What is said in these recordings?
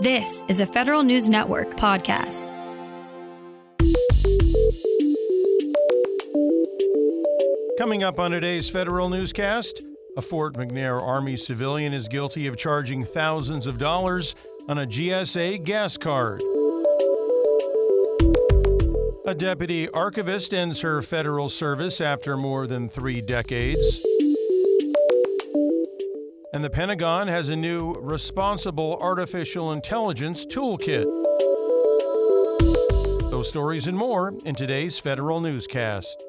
This is a Federal News Network podcast. Coming up on today's Federal Newscast, a Fort McNair Army civilian is guilty of charging thousands of dollars on a GSA gas card. A deputy archivist ends her federal service after more than three decades. And the Pentagon has a new responsible artificial intelligence toolkit. Those stories and more in today's Federal Newscast.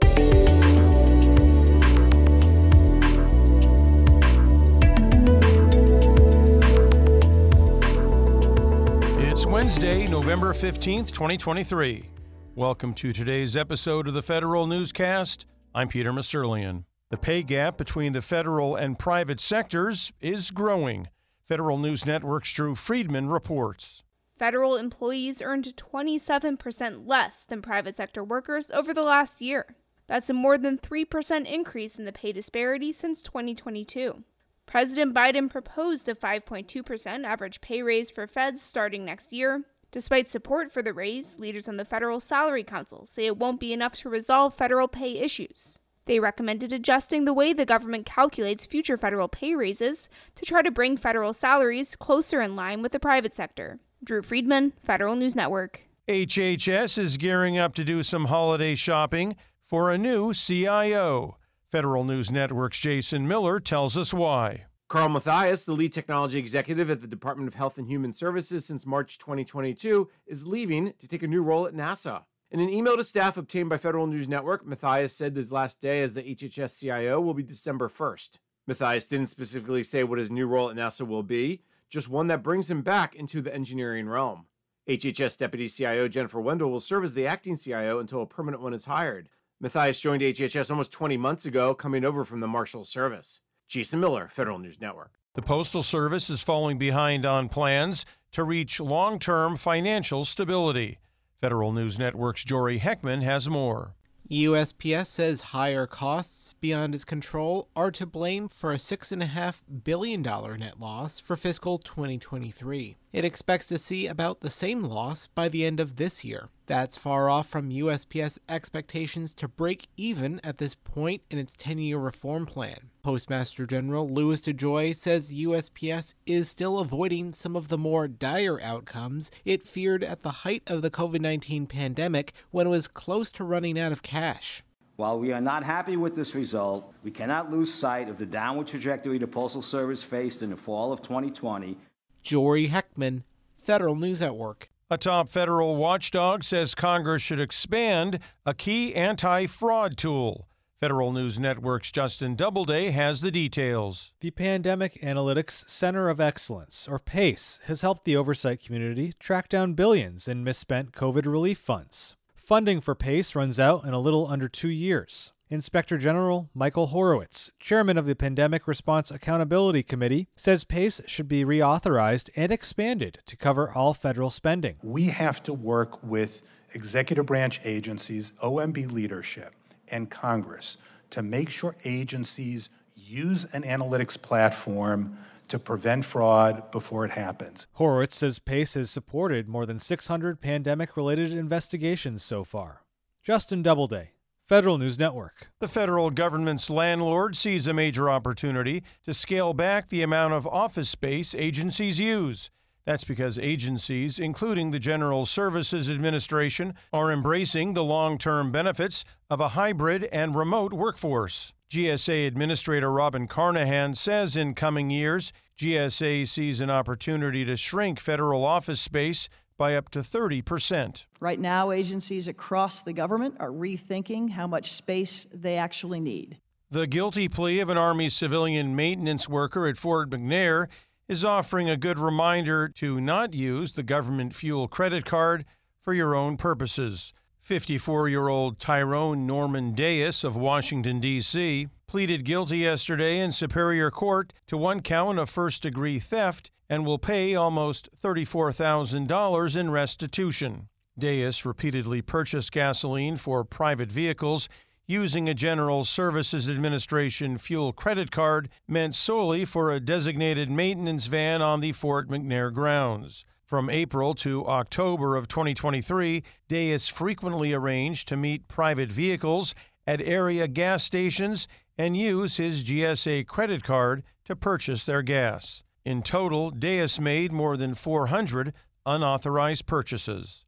It's Wednesday, November 15th, 2023. Welcome to today's episode of the Federal Newscast. I'm Peter Musurlian. The pay gap between the federal and private sectors is growing. Federal News Network's Drew Friedman reports. Federal employees earned 27% less than private sector workers over the last year. That's a more than 3% increase in the pay disparity since 2022. President Biden proposed a 5.2% average pay raise for feds starting next year. Despite support for the raise, leaders on the Federal Salary Council say it won't be enough to resolve federal pay issues. They recommended adjusting the way the government calculates future federal pay raises to try to bring federal salaries closer in line with the private sector. Drew Friedman, Federal News Network. HHS is gearing up to do some holiday shopping for a new CIO. Federal News Network's Jason Miller tells us why. Karl Mathias, the lead technology executive at the Department of Health and Human Services since March 2022, is leaving to take a new role at NASA. In an email to staff obtained by Federal News Network, Mathias said his last day as the HHS CIO will be December 1st. Mathias didn't specifically say what his new role at NASA will be, just one that brings him back into the engineering realm. HHS Deputy CIO Jennifer Wendell will serve as the acting CIO until a permanent one is hired. Mathias joined HHS almost 20 months ago, coming over from the Marshal Service. Jason Miller, Federal News Network. The Postal Service is falling behind on plans to reach long term financial stability. Federal News Network's Jory Heckman has more. USPS says higher costs beyond its control are to blame for a $6.5 billion net loss for fiscal 2023. It expects to see about the same loss by the end of this year. That's far off from USPS expectations to break even at this point in its 10 year reform plan. Postmaster General Louis DeJoy says USPS is still avoiding some of the more dire outcomes it feared at the height of the COVID 19 pandemic when it was close to running out of cash. While we are not happy with this result, we cannot lose sight of the downward trajectory the Postal Service faced in the fall of 2020. Jory Heckman, Federal News Network. A top federal watchdog says Congress should expand a key anti fraud tool. Federal News Network's Justin Doubleday has the details. The Pandemic Analytics Center of Excellence, or PACE, has helped the oversight community track down billions in misspent COVID relief funds. Funding for PACE runs out in a little under two years. Inspector General Michael Horowitz, chairman of the Pandemic Response Accountability Committee, says PACE should be reauthorized and expanded to cover all federal spending. We have to work with executive branch agencies, OMB leadership, and Congress to make sure agencies use an analytics platform to prevent fraud before it happens. Horowitz says PACE has supported more than 600 pandemic related investigations so far. Justin Doubleday, Federal News Network. The federal government's landlord sees a major opportunity to scale back the amount of office space agencies use. That's because agencies, including the General Services Administration, are embracing the long term benefits of a hybrid and remote workforce. GSA Administrator Robin Carnahan says in coming years, GSA sees an opportunity to shrink federal office space by up to 30%. Right now, agencies across the government are rethinking how much space they actually need. The guilty plea of an Army civilian maintenance worker at Fort McNair is offering a good reminder to not use the government fuel credit card for your own purposes. 54 year old Tyrone Norman Deus of Washington, D.C., pleaded guilty yesterday in Superior Court to one count of first degree theft and will pay almost $34,000 in restitution. Deus repeatedly purchased gasoline for private vehicles using a General Services Administration fuel credit card meant solely for a designated maintenance van on the Fort McNair grounds. From April to October of 2023, Deus frequently arranged to meet private vehicles at area gas stations and use his GSA credit card to purchase their gas. In total, Deus made more than 400 unauthorized purchases.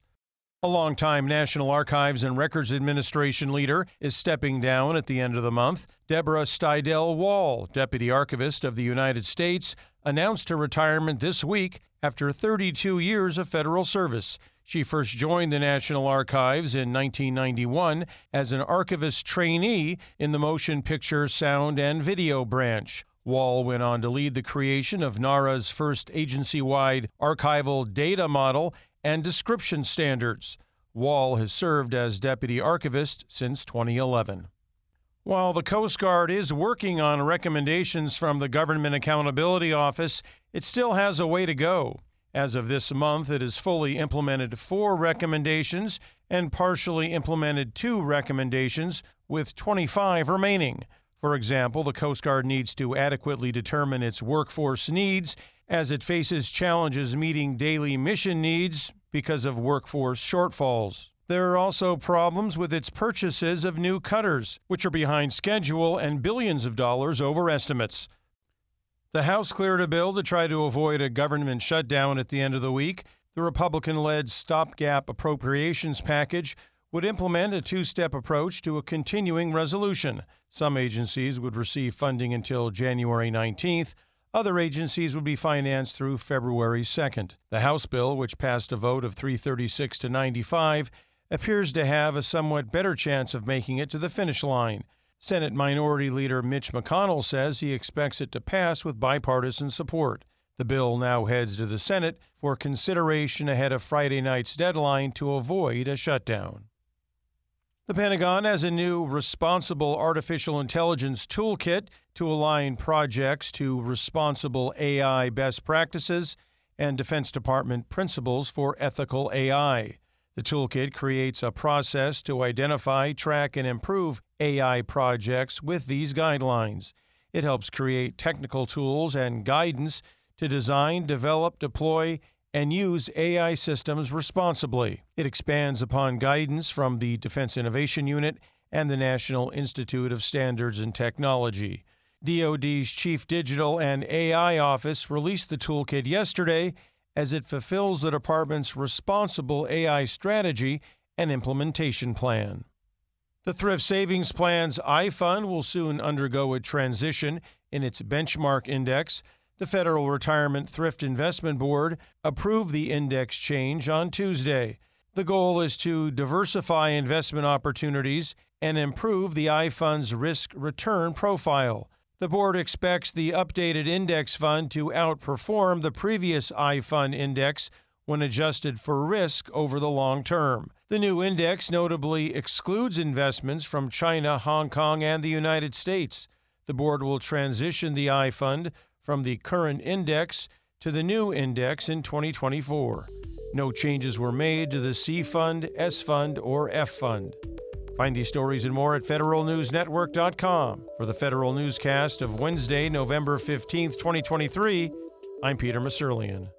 A longtime National Archives and Records Administration leader is stepping down at the end of the month. Deborah Steidel Wall, Deputy Archivist of the United States, announced her retirement this week after 32 years of federal service. She first joined the National Archives in 1991 as an archivist trainee in the motion picture, sound, and video branch. Wall went on to lead the creation of NARA's first agency wide archival data model and description standards. Wall has served as deputy archivist since 2011. While the Coast Guard is working on recommendations from the Government Accountability Office, it still has a way to go. As of this month, it has fully implemented four recommendations and partially implemented two recommendations, with 25 remaining. For example, the Coast Guard needs to adequately determine its workforce needs as it faces challenges meeting daily mission needs because of workforce shortfalls. There are also problems with its purchases of new cutters, which are behind schedule and billions of dollars over estimates. The House cleared a bill to try to avoid a government shutdown at the end of the week. The Republican led stopgap appropriations package would implement a two step approach to a continuing resolution. Some agencies would receive funding until January 19th. Other agencies would be financed through February 2nd. The House bill, which passed a vote of 336 to 95, appears to have a somewhat better chance of making it to the finish line. Senate Minority Leader Mitch McConnell says he expects it to pass with bipartisan support. The bill now heads to the Senate for consideration ahead of Friday night's deadline to avoid a shutdown. The Pentagon has a new responsible artificial intelligence toolkit to align projects to responsible AI best practices and Defense Department principles for ethical AI. The toolkit creates a process to identify, track, and improve AI projects with these guidelines. It helps create technical tools and guidance to design, develop, deploy, and use AI systems responsibly. It expands upon guidance from the Defense Innovation Unit and the National Institute of Standards and Technology. DoD's Chief Digital and AI Office released the toolkit yesterday as it fulfills the department's responsible AI strategy and implementation plan. The Thrift Savings Plan's iFund will soon undergo a transition in its benchmark index. The Federal Retirement Thrift Investment Board approved the index change on Tuesday. The goal is to diversify investment opportunities and improve the iFund's risk return profile. The board expects the updated index fund to outperform the previous iFund index when adjusted for risk over the long term. The new index notably excludes investments from China, Hong Kong, and the United States. The board will transition the iFund from the current index to the new index in 2024. No changes were made to the C Fund, S Fund, or F Fund. Find these stories and more at federalnewsnetwork.com. For the Federal Newscast of Wednesday, November 15th, 2023, I'm Peter Musurlian.